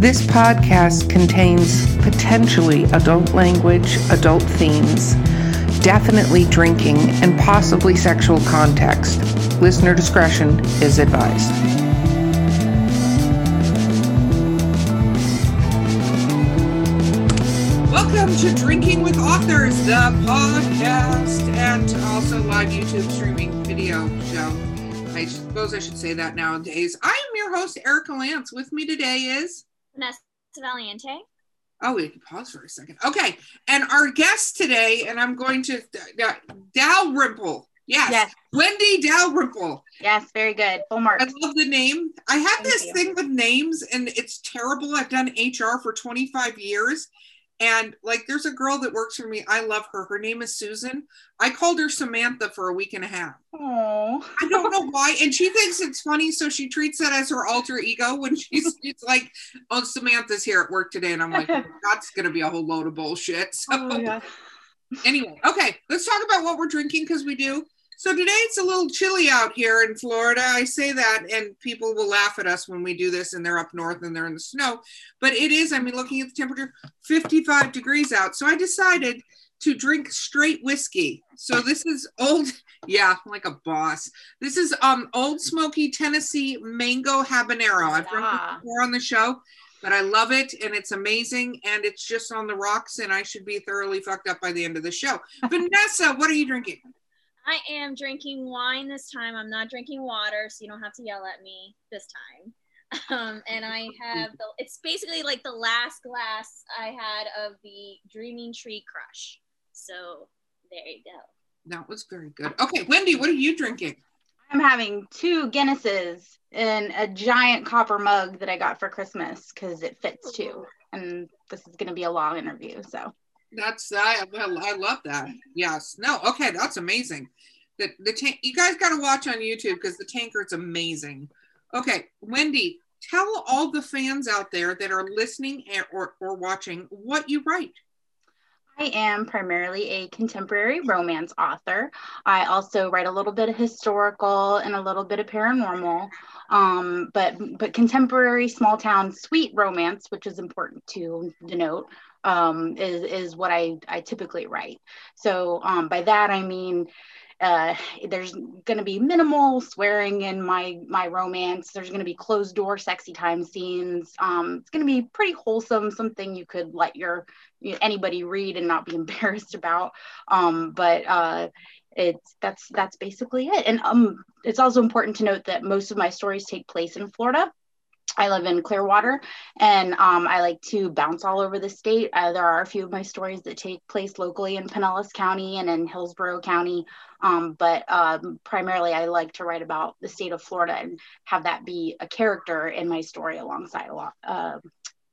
This podcast contains potentially adult language, adult themes, definitely drinking, and possibly sexual context. Listener discretion is advised. Welcome to Drinking with Authors, the podcast, and also live YouTube streaming video show. I suppose I should say that nowadays. I am your host, Erica Lance. With me today is Vanessa Valiente. Oh, we can pause for a second. Okay, and our guest today, and I'm going to uh, Dalrymple. Yes. Yes. Wendy Dalrymple. Yes, very good. Full mark. I love the name. I have Thank this you. thing with names, and it's terrible. I've done HR for 25 years. And like, there's a girl that works for me. I love her. Her name is Susan. I called her Samantha for a week and a half. Oh. I don't know why. And she thinks it's funny. So she treats that as her alter ego when she's, she's like, oh, Samantha's here at work today. And I'm like, that's going to be a whole load of bullshit. So Oh, yeah. anyway, okay, let's talk about what we're drinking because we do. So today it's a little chilly out here in Florida. I say that, and people will laugh at us when we do this, and they're up north and they're in the snow. But it is. I mean, looking at the temperature, 55 degrees out. So I decided to drink straight whiskey. So this is old, yeah, like a boss. This is um Old Smoky Tennessee Mango Habanero. I've drunk Ah. it before on the show, but I love it and it's amazing and it's just on the rocks and I should be thoroughly fucked up by the end of the show. Vanessa, what are you drinking? I am drinking wine this time. I'm not drinking water, so you don't have to yell at me this time. Um, and I have the, it's basically like the last glass I had of the Dreaming Tree Crush. So there you go. That was very good. Okay, Wendy, what are you drinking? I'm having two Guinnesses in a giant copper mug that I got for Christmas because it fits too. And this is going to be a long interview. So That's I I love that. Yes. No. Okay, that's amazing. The the tank. You guys got to watch on YouTube because the tankard's amazing. Okay, Wendy, tell all the fans out there that are listening or or watching what you write. I am primarily a contemporary romance author. I also write a little bit of historical and a little bit of paranormal. Um, but but contemporary small town sweet romance, which is important to denote, um, is is what I I typically write. So um, by that I mean uh, there's going to be minimal swearing in my my romance. There's going to be closed door sexy time scenes. Um, it's going to be pretty wholesome, something you could let your you- anybody read and not be embarrassed about. Um, but uh, it's that's that's basically it. And um, it's also important to note that most of my stories take place in Florida. I live in Clearwater, and um, I like to bounce all over the state. Uh, there are a few of my stories that take place locally in Pinellas County and in Hillsborough County, um, but um, primarily I like to write about the state of Florida and have that be a character in my story alongside a lot uh,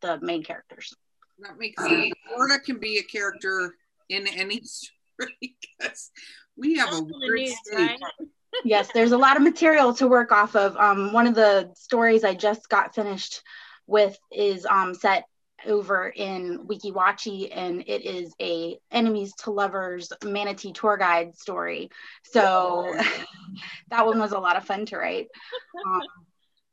the main characters. That makes sense. Florida can be a character in any story because we have That's a in weird state. right? Yes, there's a lot of material to work off of. Um, one of the stories I just got finished with is um, set over in Weeki Wachee, and it is a enemies to lovers manatee tour guide story. So that one was a lot of fun to write. Um,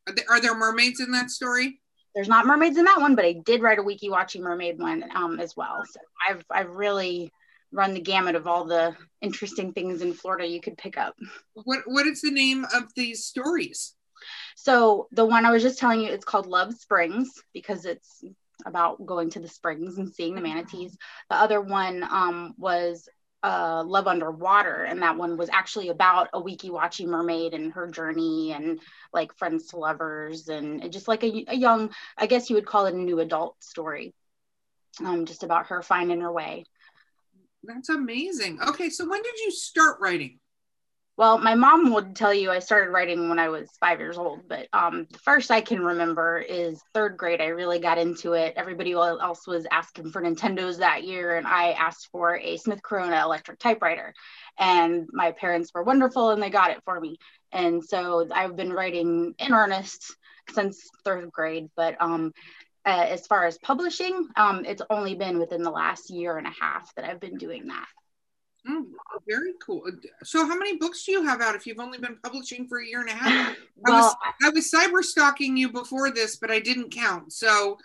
Are there, are there mermaids in that story? there's not mermaids in that one, but I did write a Weeki Wachee mermaid one um, as well. So I've I've really run the gamut of all the interesting things in Florida you could pick up. What what is the name of these stories? So the one I was just telling you, it's called Love Springs because it's about going to the springs and seeing the manatees. The other one um, was uh, Love Underwater, and that one was actually about a Weeki Wachee mermaid and her journey and like friends to lovers and just like a, a young, I guess you would call it a new adult story, um, just about her finding her way. That's amazing. Okay, so when did you start writing? Well, my mom would tell you I started writing when I was five years old, but um, the first I can remember is third grade. I really got into it. Everybody else was asking for Nintendos that year, and I asked for a Smith Corona electric typewriter. And my parents were wonderful and they got it for me. And so I've been writing in earnest since third grade. But um, uh, as far as publishing, um, it's only been within the last year and a half that I've been doing that. Oh, very cool. So, how many books do you have out if you've only been publishing for a year and a half? I was I was cyber stalking you before this, but I didn't count. So,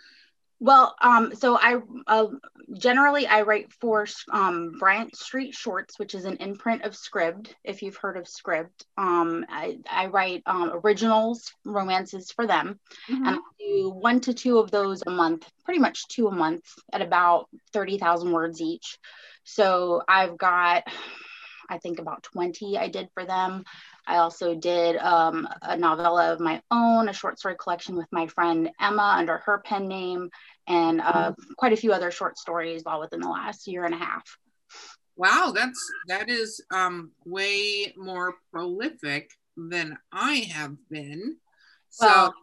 Well, um, so I uh, generally I write for um, Bryant Street Shorts, which is an imprint of Scribd. If you've heard of Scribd, um, I, I write um, originals, romances for them, mm-hmm. and I do one to two of those a month, pretty much two a month, at about thirty thousand words each. So I've got, I think about twenty I did for them. I also did um, a novella of my own, a short story collection with my friend Emma under her pen name, and uh, mm-hmm. quite a few other short stories all within the last year and a half. Wow, that's that is um, way more prolific than I have been. So well,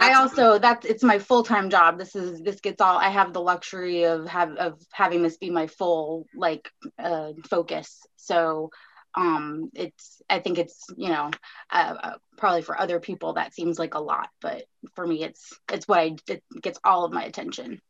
I also that's it's my full time job. This is this gets all. I have the luxury of have of having this be my full like uh, focus. So um it's i think it's you know uh, uh, probably for other people that seems like a lot but for me it's it's what i it gets all of my attention.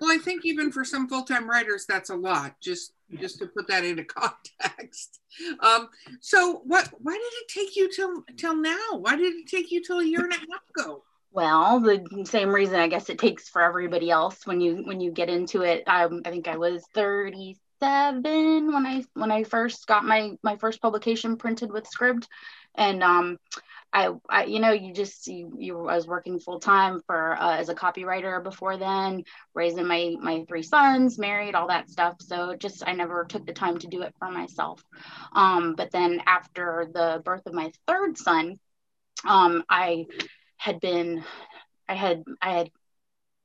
Well i think even for some full-time writers that's a lot just just to put that into context. Um so what why did it take you till till now? Why did it take you till a year and a half ago? Well the same reason i guess it takes for everybody else when you when you get into it. Um, i think i was 30 seven when I when I first got my my first publication printed with Scribd, and um, I, I you know you just you, you I was working full time for uh, as a copywriter before then, raising my my three sons, married, all that stuff. So just I never took the time to do it for myself. Um, but then after the birth of my third son, um, I had been I had I had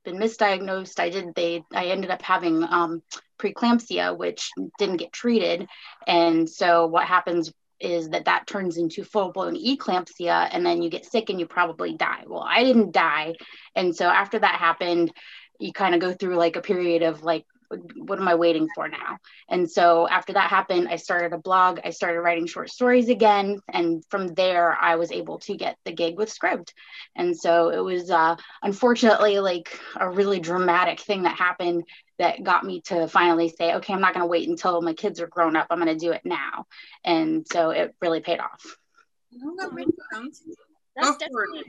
been misdiagnosed. I did they I ended up having um, preeclampsia, which didn't get treated, and so what happens is that that turns into full blown eclampsia, and then you get sick and you probably die. Well, I didn't die, and so after that happened, you kind of go through like a period of like what am I waiting for now? And so after that happened, I started a blog. I started writing short stories again. And from there, I was able to get the gig with Scribd. And so it was uh, unfortunately like a really dramatic thing that happened that got me to finally say, okay, I'm not going to wait until my kids are grown up. I'm going to do it now. And so it really paid off. That's definitely,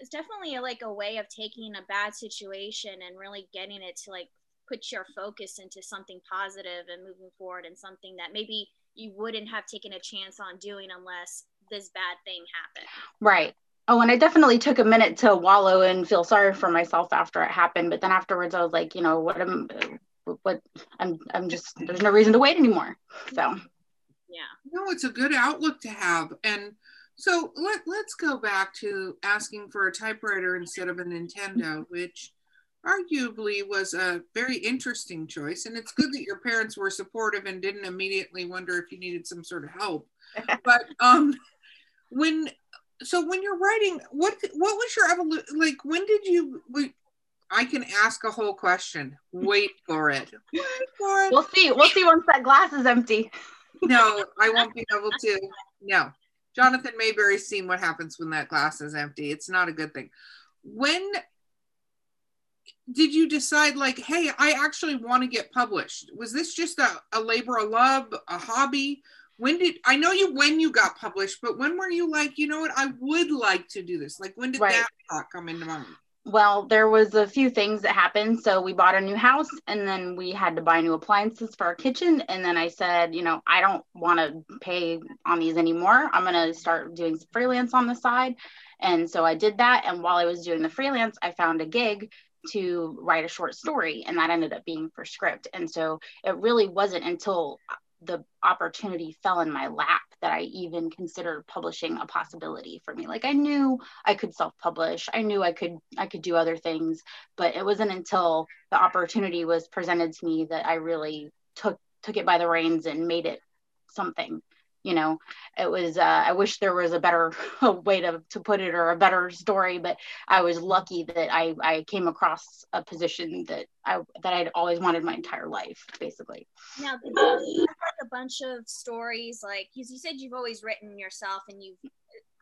it's definitely like a way of taking a bad situation and really getting it to like put your focus into something positive and moving forward and something that maybe you wouldn't have taken a chance on doing unless this bad thing happened. Right. Oh, and I definitely took a minute to wallow and feel sorry for myself after it happened. But then afterwards, I was like, you know, what am, what I'm, I'm just, there's no reason to wait anymore. So, yeah. No, it's a good outlook to have. And so let, let's go back to asking for a typewriter instead of a Nintendo, which arguably was a very interesting choice. And it's good that your parents were supportive and didn't immediately wonder if you needed some sort of help. but um, when so when you're writing, what what was your evolution? Like when did you? I can ask a whole question. Wait for it. Wait for it. We'll see. We'll see once that glass is empty. no, I won't be able to. No. Jonathan Maberry's seen what happens when that glass is empty. It's not a good thing. When did you decide like hey i actually want to get published? Was this just a, a labor of love a hobby? When did i know you when you got published but when were you like you know what? I would like to do this. Like when did right. that thought come into mind? Well there was a few things that happened. So we bought a new house and then we had to buy new appliances for our kitchen. And then i said you know i don't want to pay on these anymore. I'm going to start doing freelance on the side. And so i did that. And while i was doing the freelance i found a gig to write a short story and that ended up being for Scribd. And so it really wasn't until uh, the opportunity fell in my lap that i even considered publishing a possibility for me. Like i knew i could self-publish. I knew i could i could do other things but it wasn't until the opportunity was presented to me that i really took took it by the reins and made it something you know it was uh, i wish there was a better way to, to put it or a better story but i was lucky that i i came across a position that i that i'd always wanted my entire life basically. Now like a bunch of stories like you, you said you've always written yourself and you've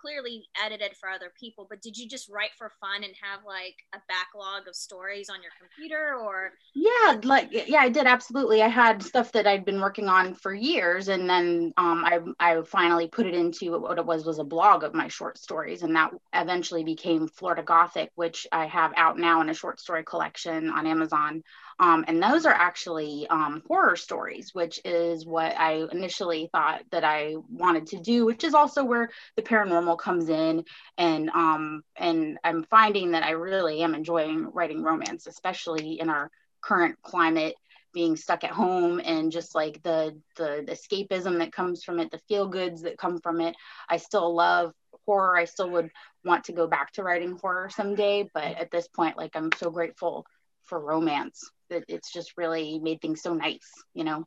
clearly edited for other people, but did you just write for fun and have like a backlog of stories on your computer or? Yeah, like yeah, I did absolutely. I had stuff that I'd been working on for years, and then um, I I finally put it into what it was was a blog of my short stories, and that eventually became Florida Gothic, which I have out now in a short story collection on Amazon. Um, and those are actually um, horror stories, which is what I initially thought that I wanted to do, which is also where the paranormal comes in. And um, and I'm finding that I really am enjoying writing romance, especially in our current climate, being stuck at home and just like the the, the escapism that comes from it, the feel goods that come from it. I still love horror. I still would want to go back to writing horror someday, but at this point, like I'm so grateful for romance that it's just really made things so nice, you know.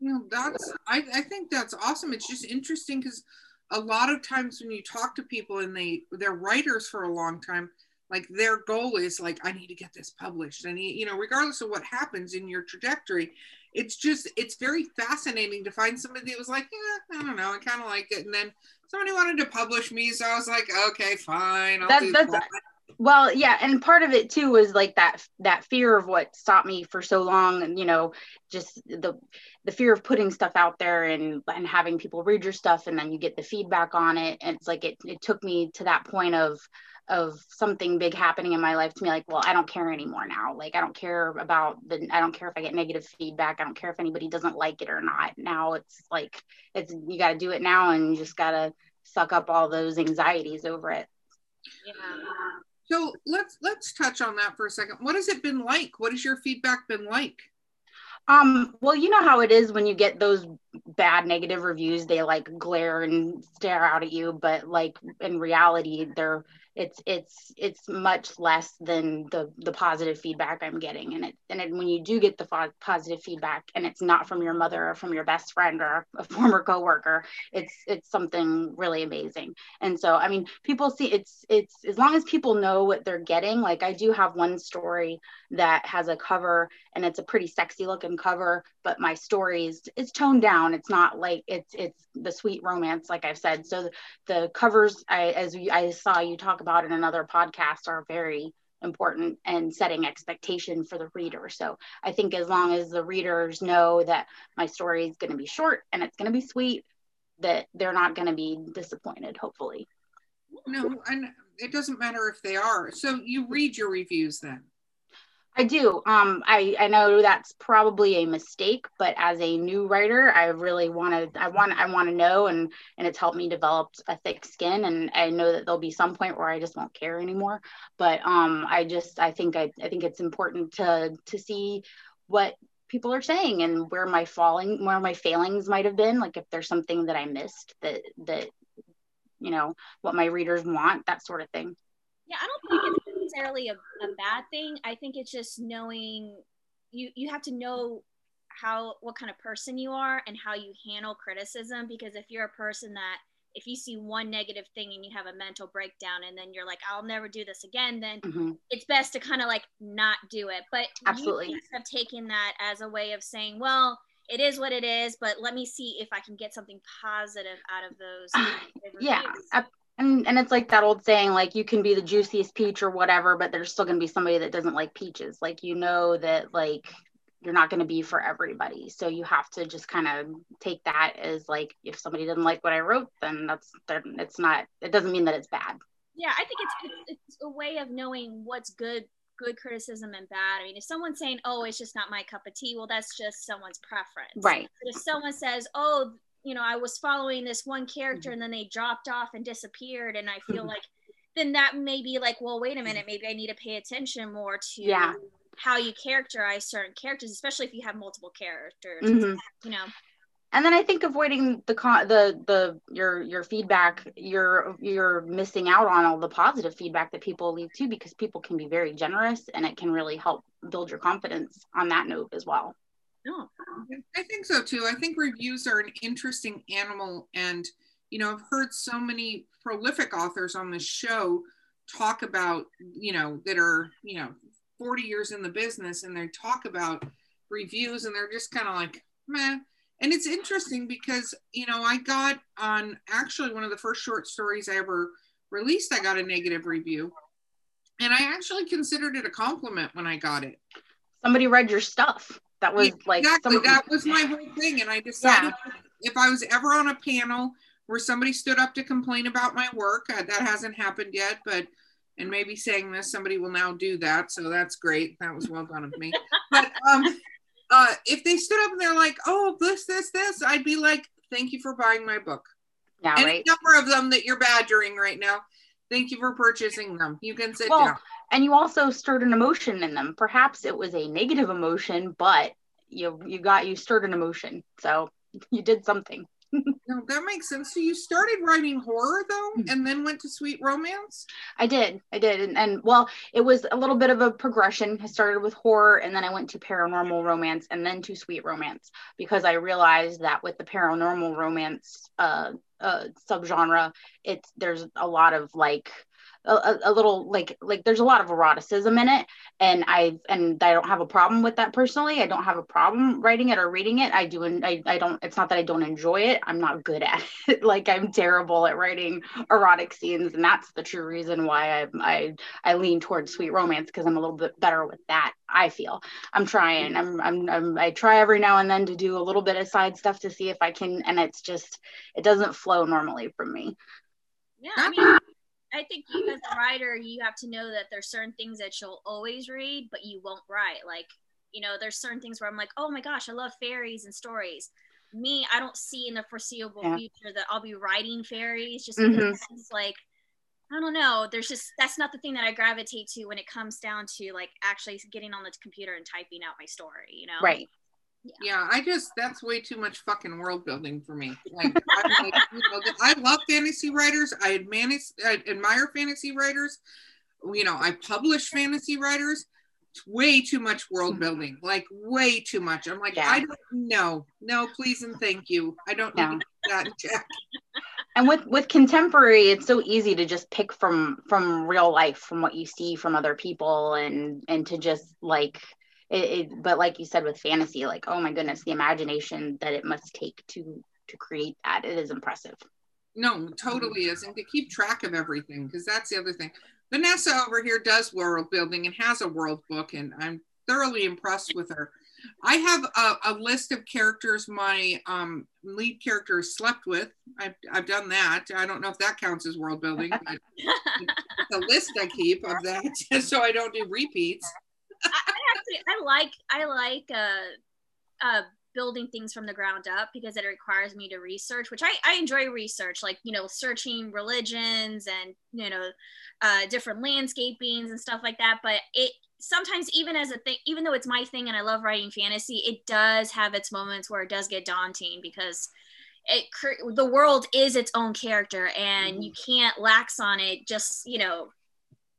You know, that's I, I think that's awesome. It's just interesting because a lot of times when you talk to people and they they're writers for a long time, like their goal is like I need to get this published. and you know, regardless of what happens in your trajectory, it's just it's very fascinating to find somebody that was like, yeah, I don't know, I kind of like it, and then somebody wanted to publish me, so I was like, okay, fine, I'll that, do that's that. Well yeah and part of it too was like that that fear of what stopped me for so long and you know just the the fear of putting stuff out there and and having people read your stuff and then you get the feedback on it. And it's like it, it took me to that point of of something big happening in my life to me like well i don't care anymore now. Like i don't care about the i don't care if i get negative feedback. I don't care if anybody doesn't like it or not. Now it's like it's you got to do it now and you just got to suck up all those anxieties over it. Yeah. So let's let's touch on that for a second. What has it been like? What has your feedback been like? Um, well, you know how it is when you get those bad negative reviews, they like glare and stare out at you, but like in reality, they're it's it's it's much less than the the positive feedback I'm getting. And it and it, when you do get the fo- positive feedback and it's not from your mother or from your best friend or a former coworker, it's it's something really amazing. And so I mean, people see it's it's as long as people know what they're getting, like I do have one story that has a cover and it's a pretty sexy looking cover, but my story is it's toned down. It's not like it's it's the sweet romance, like I've said. So the, the covers, I as we, I saw you talk about in another podcast, are very important and setting expectation for the reader. So I think as long as the readers know that my story is going to be short and it's going to be sweet, that they're not going to be disappointed. Hopefully. No, and it doesn't matter if they are. So you read your reviews then. I do. Um, I I know that's probably a mistake, but as a new writer, I really wanted I want I want to know, and and it's helped me develop a thick skin, and I know that there'll be some point where I just won't care anymore. But um, I just I think I I think it's important to to see what people are saying and where my falling where my failings might have been like if there's something that i missed that that you know what my readers want that sort of thing Yeah, I don't think it's necessarily a, a bad thing. I think it's just knowing you you have to know how what kind of person you are and how you handle criticism because if you're a person that if you see one negative thing and you have a mental breakdown and then you're like I'll never do this again then Mhm. it's best to kind of like not do it but Absolutely. you have taken that as a way of saying well it is what it is but let me see if I can get something positive out of those yeah and and it's like that old saying like you can be the juiciest peach or whatever but there's still going to be somebody that doesn't like peaches. Like you know that like you're not going to be for everybody. So you have to just kind of take that as like if somebody doesn't like what i wrote then that's then it's not it doesn't mean that it's bad. Yeah i think it's, it's it's a way of knowing what's good good criticism and bad. I mean if someone's saying oh it's just not my cup of tea well that's just someone's preference. Right. But if someone says oh you know i was following this one character and then they dropped off and disappeared and i feel Mhm. like then that may be like well wait a minute maybe i need to pay attention more to Yeah. how you characterize certain characters especially if you have multiple characters Mhm. you know and then i think avoiding the con the the your your feedback you're you're missing out on all the positive feedback that people leave too because people can be very generous and it can really help build your confidence on that note as well no I think so too. I think reviews are an interesting animal. And, you know, I've heard so many prolific authors on this show talk about, you know, that are, you know, 40 years in the business and they talk about reviews and they're just kind of like, meh. And it's interesting because, you know, I got on actually one of the first short stories I ever released, I got a negative review. And I actually considered it a compliment when I got it. Somebody read your stuff. That was Yeah, like exactly. somebody- That was my whole thing. And I decided if I was ever on a panel where somebody stood up to complain about my work, uh, that hasn't happened yet, but and maybe saying this, somebody will now do that. So that's great. That was well done of me. But um, uh, if they stood up and they're like, "Oh, this, this, this," I'd be like, "Thank you for buying my book." yeah, Any right. number of them that you're badgering right now. Thank you for purchasing them. You can sit Well, down. And you also stirred an emotion in them. Perhaps it was a negative emotion, but you you got you stirred an emotion. So you did something. No, that makes sense. So you started writing horror though, Mhm. and then went to sweet romance. I did. I did. And, and well, it was a little bit of a progression. I started with horror and then I went to paranormal romance and then to sweet romance because I realized that with the paranormal romance uh, uh, subgenre, it's there's a lot of like a, a- a little like like there's a lot of eroticism in it and I and I don't have a problem with that personally. I don't have a problem writing it or reading it. I do and I, I don't it's not that I don't enjoy it. I'm not good at it. like I'm terrible at writing erotic scenes and that's the true reason why I I I lean towards sweet romance because I'm a little bit better with that. I feel I'm trying. I'm, I'm I'm I try every now and then to do a little bit of side stuff to see if I can, and it's just it doesn't flow normally from me. Yeah, I mean, I think you, as a writer, you have to know that there's certain things that you'll always read, but you won't write. Like, you know, there's certain things where I'm like, oh my gosh, I love fairies and stories. Me, I don't see in the foreseeable Yeah. future that I'll be writing fairies just Mhm. because it's like, I don't know. There's just that's not the thing that I gravitate to when it comes down to like actually getting on the computer and typing out my story. You know, Right. Yeah, I just that's way too much fucking world building for me. Like, you know, I love fantasy writers. I admire, I admire fantasy writers. You know, I publish fantasy writers. It's way too much world mm-hmm. building. Like way too much. I'm like, Yeah. I don't know. No, please and thank you. I don't No. to that. Jack. and with with contemporary it's so easy to just pick from from real life from what you see from other people and and to just like it, it but like you said with fantasy like oh my goodness the imagination that it must take to to create that it is impressive No, totally is. And to keep track of everything, because that's the other thing. Vanessa over here does world building and has a world book, and I'm thoroughly impressed with her. I have a, a list of characters my um, lead character slept with. I've, I've done that. I don't know if that counts as world building, but a list I keep of that so I don't do repeats. Actually I like I like uh uh building things from the ground up because it requires me to research which I, I enjoy research like you know searching religions and you know uh different landscapings and stuff like that. But it sometimes even as a thing even though it's my thing and I love writing fantasy it does have its moments where it does get daunting because it the world is its own character and you can't lax on it just you know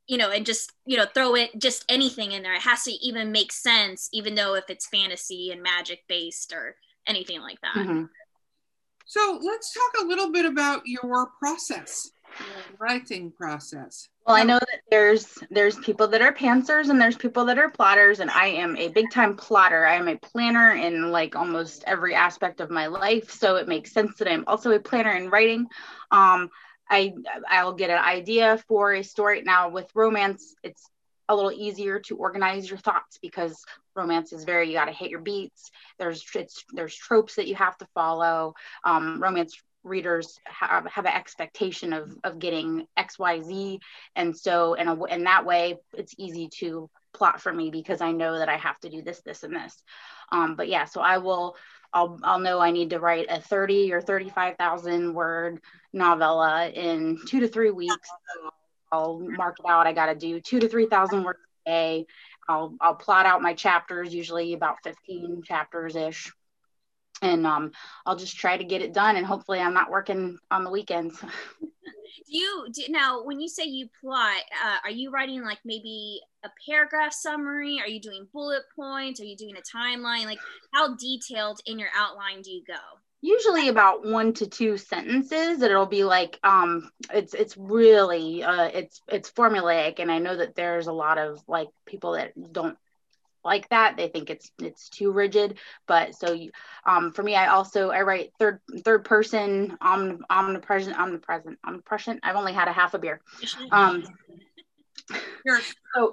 you know, and just, you know, throw it just anything in there. It has to even make sense, even though if it's fantasy and magic based or anything like that. Mhm. So let's talk a little bit about your process, your writing process. Well, I know that there's there's people that are pantsers and there's people that are plotters, and I am a big time plotter. I am a planner in like almost every aspect of my life, so it makes sense that I'm also a planner in writing. Um, I I'll get an idea for a story. Now with romance, it's a little easier to organize your thoughts because romance is very you got to hit your beats. There's there's tropes that you have to follow. Um, romance readers have, have an expectation of of getting X Y Z and so in a in that way it's easy to plot for me because i know that i have to do this this and this um, but yeah so i will I'll, I'll know I need to write a 30 or 35,000 word novella in two to three weeks. I'll mark it out. I got to do two to 3,000 words a day. I'll, I'll plot out my chapters, usually about 15 chapters ish. And um, I'll just try to get it done. And hopefully I'm not working on the weekends. Do you do now when you say you plot, uh, are you writing like maybe a paragraph summary? Are you doing bullet points? Are you doing a timeline? Like how detailed in your outline do you go? usually about one to two sentences it'll be like um it's it's really uh it's it's formulaic and i know that there's a lot of like people that don't like that they think it's it's too rigid but so um, for me i also i write third third person omn, omnipresent omnipresent omnipresent i've only had a half a beer um so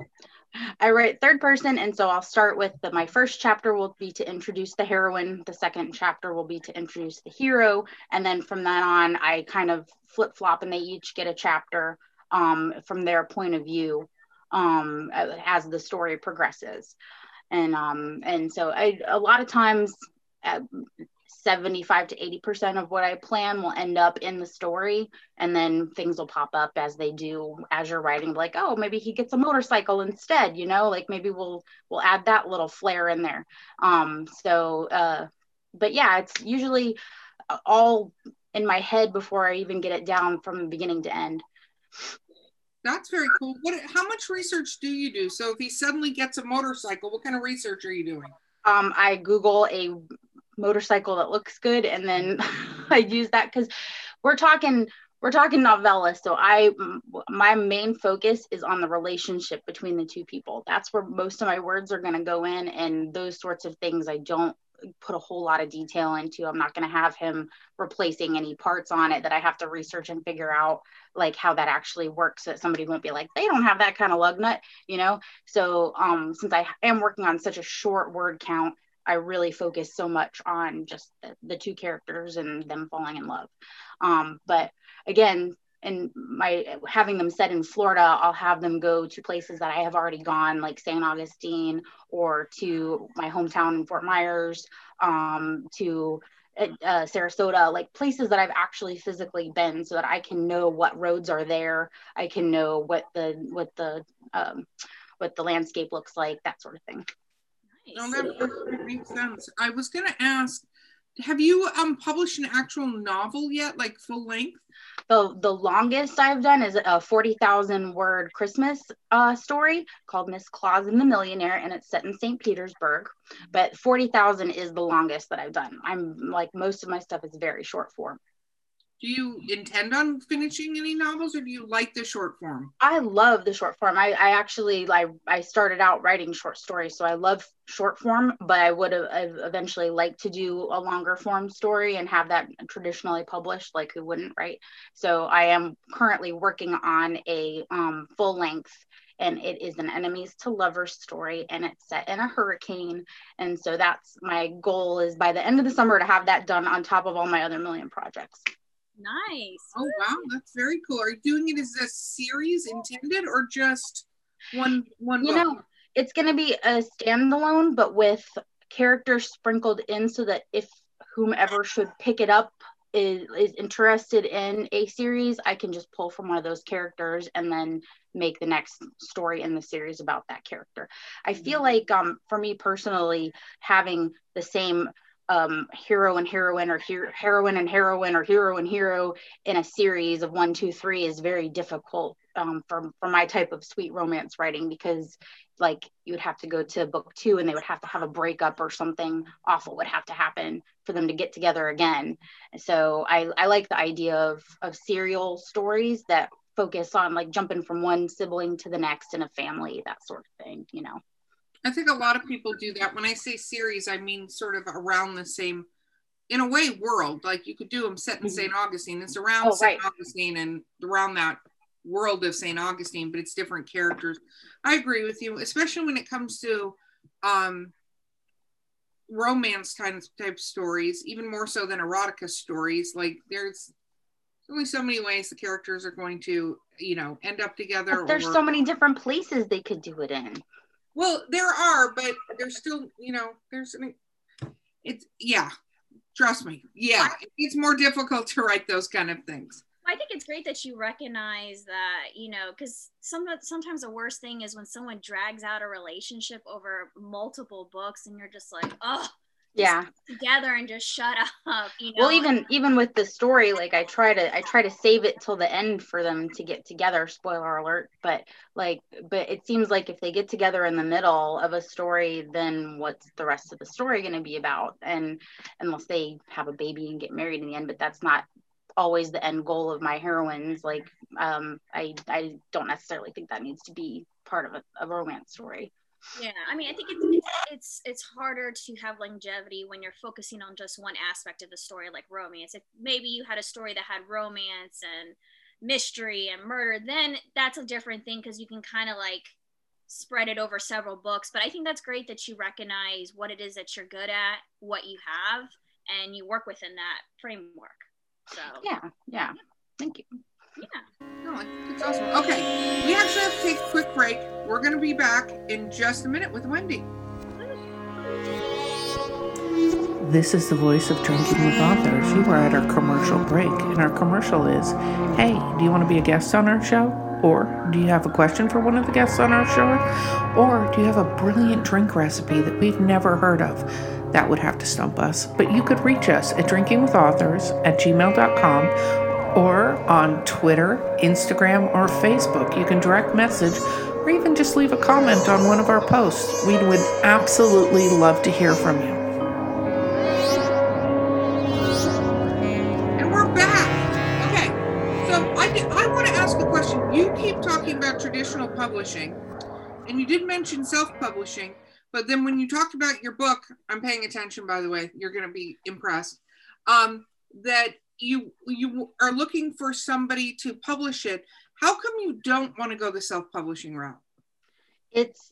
I write third person, and so I'll start with the, my first chapter will be to introduce the heroine. The second chapter will be to introduce the hero, and then from then on, I kind of flip flop, and they each get a chapter um, from their point of view um, as the story progresses. And um, and so I, a lot of times, uh, 75 to 80% of what I plan will end up in the story. And then things will pop up as they do as you're writing, like, oh, maybe he gets a motorcycle instead, you know, like maybe we'll we'll add that little flair in there. Um, so uh, but yeah, it's usually all in my head before I even get it down from beginning to end. That's very cool. What how much research do you do? So if he suddenly gets a motorcycle, what kind of research are you doing? Um, I Google a motorcycle that looks good and then i use that because we're talking we're talking novella so i my main focus is on the relationship between the two people that's where most of my words are going to go in and those sorts of things i don't put a whole lot of detail into i'm not going to have him replacing any parts on it that i have to research and figure out like how that actually works so that somebody won't be like they don't have that kind of lug nut you know so um since i am working on such a short word count I really focus so much on just the, the two characters and them falling in love. Um, but again, and my having them set in Florida, I'll have them go to places that I have already gone, like St. Augustine, or to my hometown in Fort Myers, um, to uh, uh, Sarasota, like places that I've actually physically been, so that I can know what roads are there. I can know what the what the um, what the landscape looks like, that sort of thing. No, that, that makes sense. I was going to ask, have you um published an actual novel yet, like full length? The the longest I've done is a forty thousand word Christmas uh, story called Miss Claus and the Millionaire, and it's set in St. Petersburg. But forty thousand is the longest that I've done. I'm like most of my stuff is very short form do you intend on finishing any novels or do you like the short form? I love the short form. I, I actually like i started out writing short stories so i love short form but i would have eventually like to do a longer form story and have that traditionally published like who wouldn't right? So i am currently working on a um, full length and it is an enemies to lovers story and it's set in a hurricane and so that's my goal is by the end of the summer to have that done on top of all my other million projects Nice. Oh wow, that's very cool. Are you doing it as a series intended or just one one you book? know, it's gonna be a standalone, but with characters sprinkled in so that if whomever should pick it up is is interested in a series, I can just pull from one of those characters and then make the next story in the series about that character. I feel mm-hmm. like um for me personally having the same um, hero and heroine or heroine and heroine or hero and hero in a series of one, two, three is very difficult um, for, for my type of sweet romance writing because like you would have to go to book two and they would have to have a breakup or something awful would have to happen for them to get together again. So I, I like the idea of, of serial stories that focus on like jumping from one sibling to the next in a family, that sort of thing, you know. I think a lot of people do that. When I say series, I mean sort of around the same, in a way, world. Like you could do them set in mm-hmm. St. Augustine. It's around oh, St. Right. Augustine and around that world of St. Augustine, but it's different characters. I agree with you, especially when it comes to um, romance kind of type stories, even more so than erotica stories. Like there's only so many ways the characters are going to, you know, end up together. But there's or, so many different places they could do it in. Well, there are, but there's still, you know, there's, I mean, it's, yeah, trust me. Yeah, it's more difficult to write those kind of things. I think it's great that you recognize that, you know, because some sometimes the worst thing is when someone drags out a relationship over multiple books and you're just like, oh, yeah. together and just shut up you know? well even even with the story like i try to i try to save it till the end for them to get together spoiler alert but like but it seems like if they get together in the middle of a story then what's the rest of the story going to be about? And unless they have a baby and get married in the end but that's not always the end goal of my heroines like um i i don't necessarily think that needs to be part of a, a romance story Yeah, I mean, I think it's, it's it's it's harder to have longevity when you're focusing on just one aspect of the story, like romance. If maybe you had a story that had romance and mystery and murder, then that's a different thing because you can kind of like spread it over several books. But I think that's great that you recognize what it is that you're good at, what you have, and you work within that framework. So yeah, yeah. Thank you. Yeah. No, it's awesome. Okay, we actually have to take a quick break. We're going to be back in just a minute with Wendy. This is the voice of Drinking with Authors. You are at our commercial break, and our commercial is Hey, do you want to be a guest on our show? Or do you have a question for one of the guests on our show? Or do you have a brilliant drink recipe that we've never heard of? That would have to stump us. But you could reach us at drinkingwithauthors at gmail.com or on Twitter, Instagram, or Facebook. You can direct message or even just leave a comment on one of our posts. We would absolutely love to hear from you. And we're back. Okay, so I, I want to ask a question. You keep talking about traditional publishing, and you did mention self publishing, but then when you talked about your book, I'm paying attention, by the way, you're going to be impressed. Um, that you you are looking for somebody to publish it how come you don't want to go the self-publishing route It's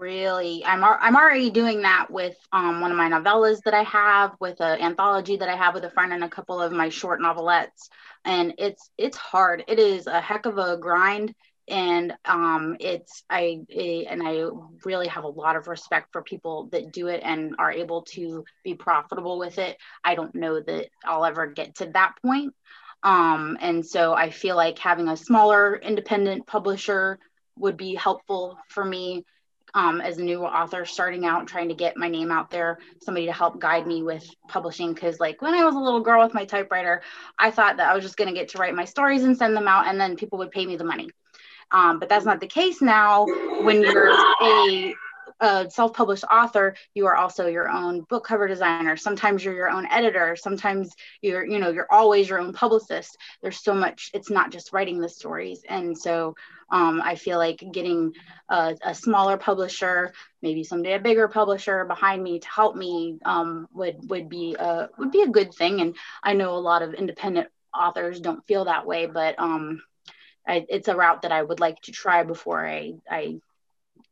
really I'm I'm already doing that with um, one of my novellas that I have, with an anthology that I have with a friend, and a couple of my short novelettes. And it's it's hard. It is a heck of a grind, and um, it's I and I really have a lot of respect for people that do it and are able to be profitable with it. I don't know that I'll ever get to that point. Um, and so I feel like having a smaller independent publisher would be helpful for me um, as a new author starting out trying to get my name out there somebody to help guide me with publishing because like when i was a little girl with my typewriter i thought that i was just going to get to write my stories and send them out and then people would pay me the money um, but that's not the case now. When you're a a self-published author you are also your own book cover designer. Sometimes you're your own editor. Sometimes you're you know you're always your own publicist. There's so much it's not just writing the stories. And so um, i feel like getting a, a smaller publisher maybe someday a bigger publisher behind me to help me um, would would be a would be a good thing. And i know a lot of independent authors don't feel that way but um, I, it's a route that i would like to try before i i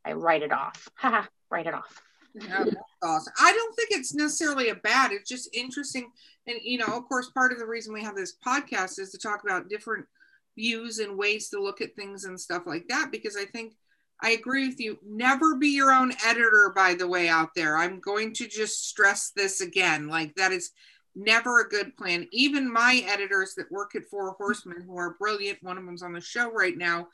I write it off. Haha, write it off. Yeah, that's awesome. I don't think it's necessarily a bad. It's just interesting, and you know, of course, part of the reason we have this podcast is to talk about different views and ways to look at things and stuff like that. Because I think I agree with you. Never be your own editor. By the way, out there, I'm going to just stress this again. Like that is never a good plan. Even my editors that work at Four Horsemen, who are brilliant, one of them's on the show right now,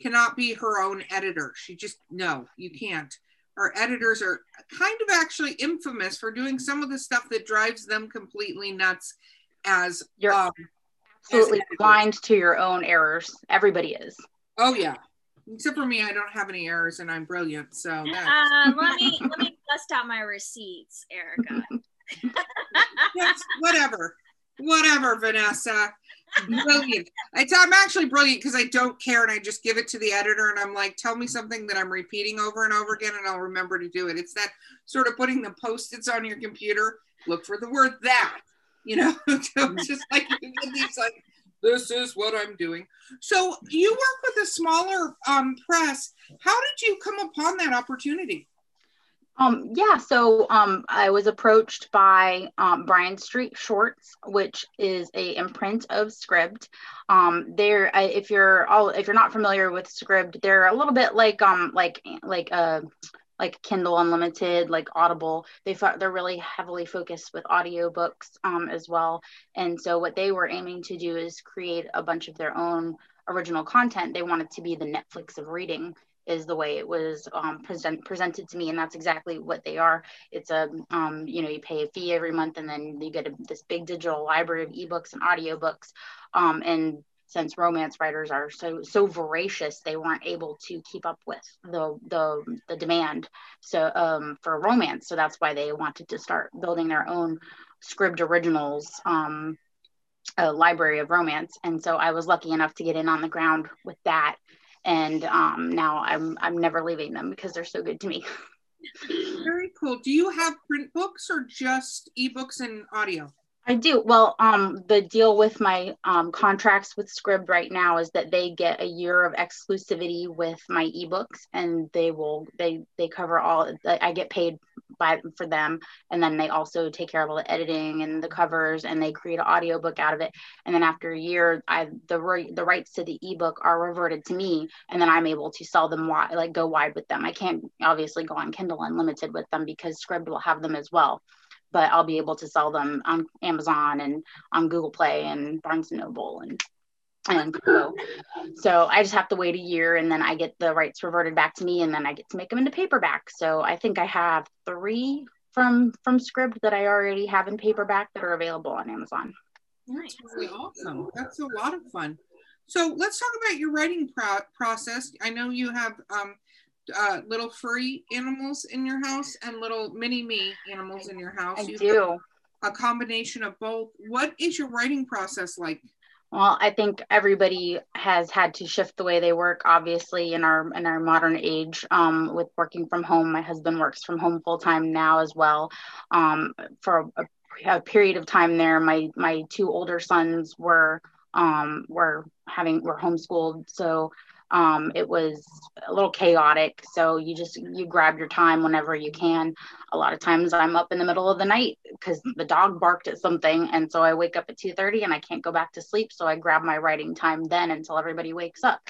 cannot be her own editor. She just no, you can't. Our editors are kind of actually infamous for doing some of the stuff that drives them completely nuts. As You're um, Absolutely editors. blind to your own errors. Everybody is. oh yeah, except for me, I don't have any errors and I'm brilliant. So that, Um, let me let me bust out my receipts, Erica. Whatever, whatever, Vanessa. Brilliant. I'm actually brilliant because I don't care and I just give it to the editor and I'm like, tell me something that I'm repeating over and over again and I'll remember to do it. It's that sort of putting the post-its on your computer. Look for the word that, you know, just like you get these like this is what I'm doing. So you work with a smaller um, press. How did you come upon that opportunity? Um, yeah, so um, I was approached by um, Bryan Street Shorts, which is a imprint of Scribd. Um, they're I- if you're all if you're not familiar with Scribd, they're a little bit like um like like a like Kindle Unlimited, like Audible. They fo- they're really heavily focused with audiobooks um, as well. And so what they were aiming to do is create a bunch of their own original content. They wanted to be the Netflix of reading is the way it was um, present, presented to me and that's exactly what they are. It's a um, you know you pay a fee every month and then you get a, this big digital library of ebooks and audiobooks. Um, and since romance writers are so so voracious they weren't able to keep up with the the, the demand so um, for romance. So that's why they wanted to start building their own Scribd originals um, a library of romance. And so i was lucky enough to get in on the ground with that and um, now I'm I'm never leaving them because they're so good to me. Very cool. Do you have print books or just ebooks and audio? I do. Well, um, the deal with my um, contracts with Scribd right now is that they get a year of exclusivity with my ebooks, and they will they they cover all. I get paid by for them, and then they also take care of all the editing and the covers, and they create an audiobook out of it. And then after a year, I the the rights to the ebook are reverted to me, and then I'm able to sell them wide, like go wide with them. I can't obviously go on Kindle Unlimited with them because Scribd will have them as well but I'll be able to sell them on Amazon and on Google Play and Barnes and Noble and and so, so I just have to wait a year and then I get the rights reverted back to me and then I get to make them into paperback. So I think I have three from from Scribd that I already have in paperback that are available on Amazon. Nice. That's really awesome. That's a lot of fun. So let's talk about your writing pro- process. I know you have um, uh, little furry animals in your house and little mini me animals in your house. I you do. A combination of both. What is your writing process like? Well, I think everybody has had to shift the way they work, obviously, in our in our modern age. Um, with working from home, my husband works from home full time now as well. Um, for a, a, period of time there, my my two older sons were um, were having were homeschooled, so um, it was a little chaotic so you just you grab your time whenever you can a lot of times i'm up in the middle of the night because the dog barked at something and so i wake up at 2.30 and i can't go back to sleep so i grab my writing time then until everybody wakes up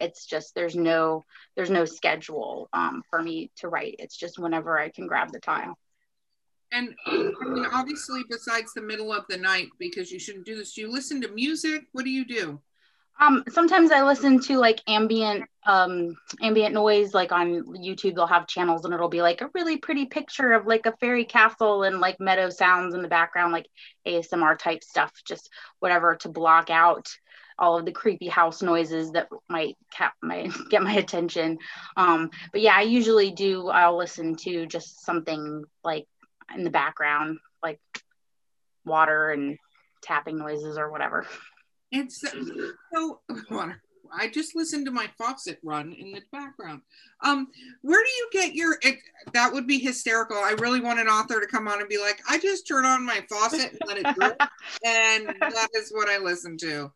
it's just there's no there's no schedule um, for me to write it's just whenever i can grab the time and I mean, obviously, besides the middle of the night, because you shouldn't do this, you listen to music? What do you do? Um, sometimes I listen to like ambient um ambient noise like on YouTube they'll have channels and it'll be like a really pretty picture of like a fairy castle and like meadow sounds in the background like ASMR type stuff just whatever to block out all of the creepy house noises that might cap might get my attention. Um but yeah I usually do I'll listen to just something like in the background like water and tapping noises or whatever It's so I just listened to my faucet run in the background. Um, where do you get your? It, that would be hysterical. I really want an author to come on and be like, I just turn on my faucet and let it drip, and that is what I listen to.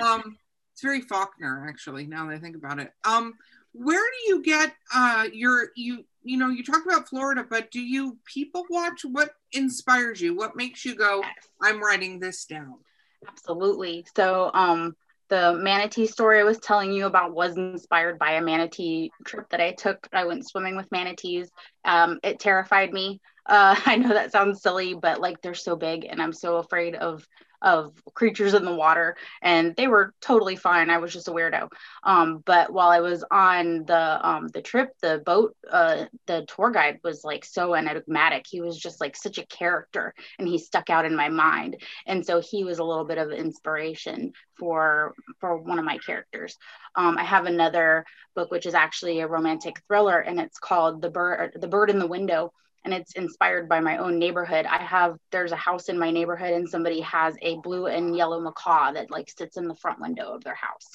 Um, it's very Faulkner, actually. Now that I think about it. Um, where do you get uh your you you know you talk about Florida, but do you people watch? What inspires you? What makes you go? I'm writing this down. Absolutely. So, um, the manatee story I was telling you about was inspired by a manatee trip that I took. I went swimming with manatees. Um, it terrified me. Uh, I know that sounds silly, but like they're so big, and I'm so afraid of of creatures in the water and they were totally fine. I was just a weirdo. Um, but while i was on the um, the trip the boat uh, the tour guide was like so enigmatic. He was just like such a character and he stuck out in my mind. And so he was a little bit of inspiration for for one of my characters. Um, i have another book which is actually a romantic thriller and it's called the bird the bird in the window and it's inspired by my own neighborhood. I have there's a house in my neighborhood and somebody has a blue and yellow macaw that like sits in the front window of their house.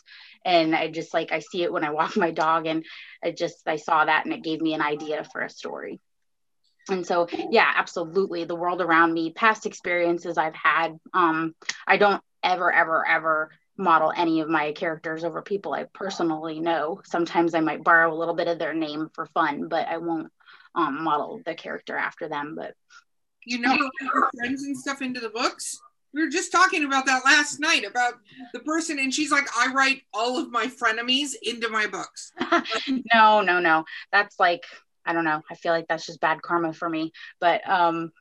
And I just like I see it when I walk my dog and I just I saw that and it gave me an idea for a story. And so yeah, absolutely the world around me, past experiences I've had um I don't ever ever ever model any of my characters over people I personally know. Sometimes I might borrow a little bit of their name for fun, but I won't um, model the character after them. But you know, friends and stuff into the books. We were just talking about that last night about the person, and she's like, "I write all of my frenemies into my books." no, no, no. That's like I don't know. I feel like that's just bad karma for me. But um,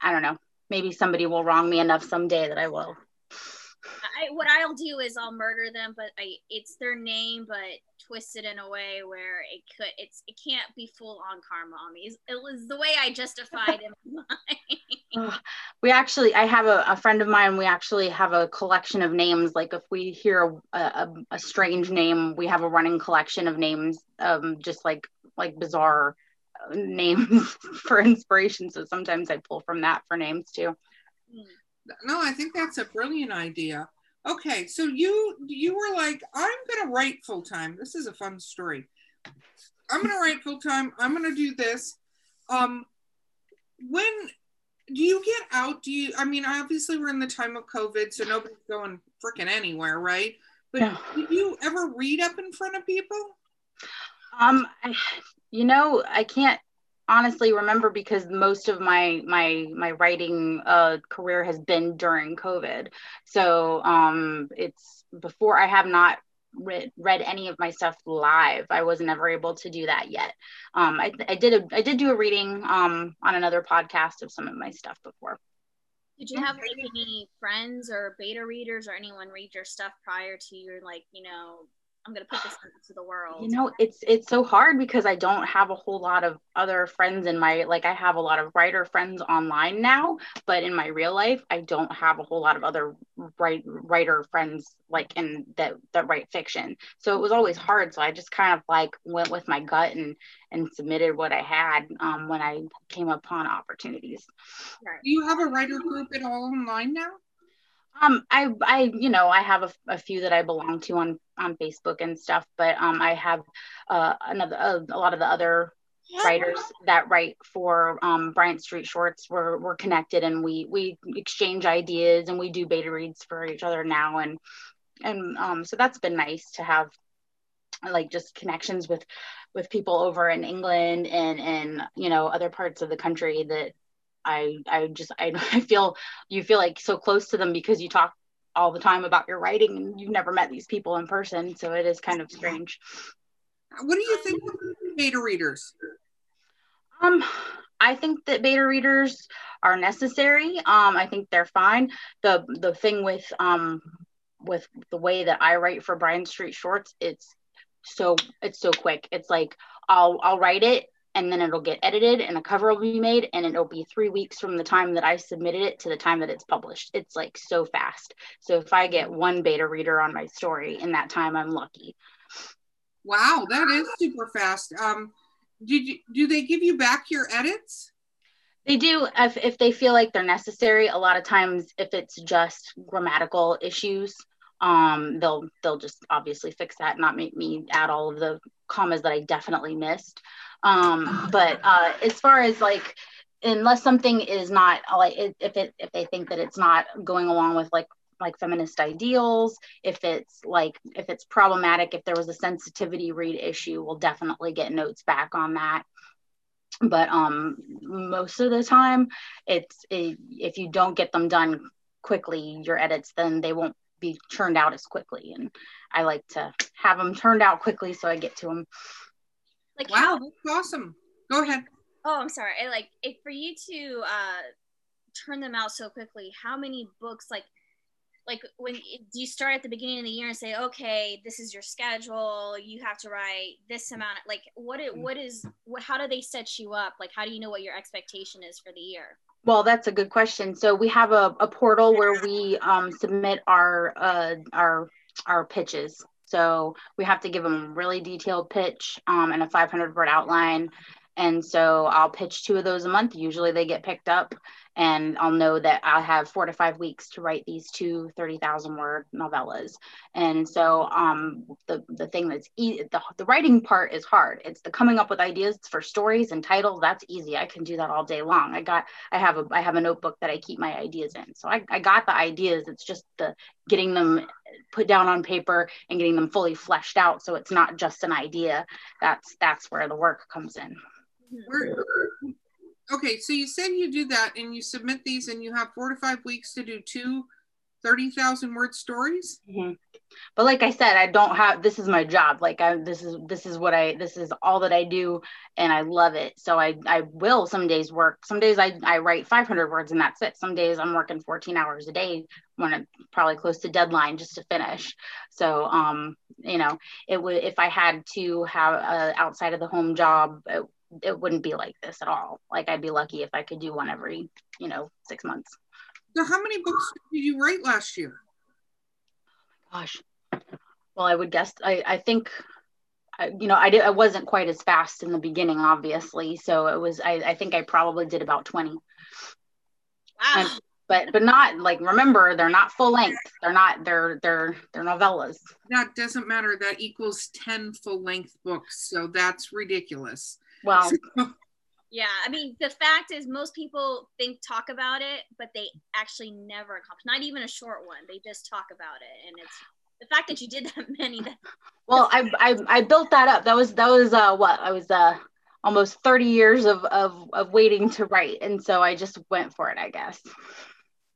I don't know. Maybe somebody will wrong me enough someday that I will. I, what I'll do is I'll murder them, but I it's their name, but twisted in a way where it could it's it can't be full on karma on me. It was the way I justified in mind. we actually, I have a, a, friend of mine. We actually have a collection of names. Like if we hear a, a, a strange name, we have a running collection of names, um, just like like bizarre uh, names for inspiration. So sometimes I pull from that for names too. No, I think that's a brilliant idea. Okay, so you you were like, I'm gonna write full time. This is a fun story. I'm gonna write full time. I'm gonna do this. Um, when do you get out? Do you? I mean, obviously we're in the time of COVID, so nobody's going freaking anywhere, right? But did you ever read up in front of people? Um, I, you know, I can't honestly remember because most of my my my writing uh career has been during COVID. So um, it's before I have not read read any of my stuff live. I wasn't ever able to do that yet. Um, I I did a I did do a reading um on another podcast of some of my stuff before. Did you have like any friends or beta readers or anyone read your stuff prior to your like, you know, I'm gonna put this into the world? You know, it's it's so hard because I don't have a whole lot of other friends in my like I have a lot of writer friends online now, but in my real life, I don't have a whole lot of other write, writer friends like in that that write fiction. So it was always hard. So I just kind of like went with my gut and and submitted what I had um, when I came upon opportunities. Right. Do you have a writer group at all online now? Um, I, I, you know, I have a, a few that I belong to on on Facebook and stuff, but um, I have uh, another uh, a lot of the other writers that write for um, Bryant Street Shorts. We're we're connected and we we exchange ideas and we do beta reads for each other now and and um, so that's been nice to have like just connections with with people over in England and and you know other parts of the country that I I just I, I feel you feel like so close to them because you talk all the time about your writing and you've never met these people in person so it is kind of strange. What do you think of beta readers? um I think that beta readers are necessary. Um I think they're fine. The the thing with um with the way that I write for Bryant Street Shorts it's so it's so quick. It's like I'll I'll write it and then it'll get edited and a cover will be made and it'll be three weeks from the time that i submitted it to the time that it's published. It's like so fast. So if i get one beta reader on my story in that time i'm lucky. Wow, that is super fast. Um, did you do they give you back your edits? they do if, if they feel like they're necessary. A lot of times if it's just grammatical issues um they'll they'll just obviously fix that not make me add all of the commas that i definitely missed um but uh as far as like unless something is not like if it if they think that it's not going along with like like feminist ideals if it's like if it's problematic if there was a sensitivity read issue we'll definitely get notes back on that. But um most of the time it's it, if you don't get them done quickly your edits then they won't be churned out as quickly. And i like to have them turned out quickly so i get to them Like Wow, that's awesome. Go ahead. Oh, I'm sorry. I like if for you to uh turn them out so quickly. How many books like like when do you start at the beginning of the year and say, okay, this is your schedule. You have to write this amount. Like what it what is what, how do they set you up? Like how do you know what your expectation is for the year? Well, that's a good question. So we have a, a portal where we um, submit our uh, our our pitches. So we have to give them a really detailed pitch um, and a 500 word outline. And so I'll pitch two of those a month. Usually they get picked up, and I'll know that I'll have four to five weeks to write these two 30,000 word novellas. And so um, the, the thing that's e- the, the writing part is hard. It's the coming up with ideas for stories and titles. That's easy. I can do that all day long. I got I have a I have a notebook that I keep my ideas in. So I, I got the ideas. It's just the getting them put down on paper and getting them fully fleshed out so it's not just an idea. That's that's where the work comes in. Where, okay, so you said you do that and you submit these and you have four to five weeks to do two 30,000 word stories? Mhm. But like I said, I don't have this is my job. Like I this is this is what I this is all that I do and I love it. So I I will some days work. Some days I I write 500 words and that's it. Some days I'm working 14 hours a day when I'm probably close to deadline just to finish. So um you know, it would if I had to have a outside of the home job it, it wouldn't be like this at all. Like I'd be lucky if I could do one every, you know, 6 months. So, how many books did you write last year? gosh well i would guess i i think I, you know i did i wasn't quite as fast in the beginning obviously so it was i, I think i probably did about 20 Wow. Ah. but but not like remember they're not full length. They're not they're they're they're novellas. That doesn't matter. That equals 10 full length books. So that's ridiculous. Well, Yeah, I mean, the fact is, most people think talk about it, but they actually never accomplish. Not even a short one. They just talk about it, and it's the fact that you did that many. That well, I, I I built that up. That was that was uh what I was uh almost 30 years of of of waiting to write, and so I just went for it, I guess.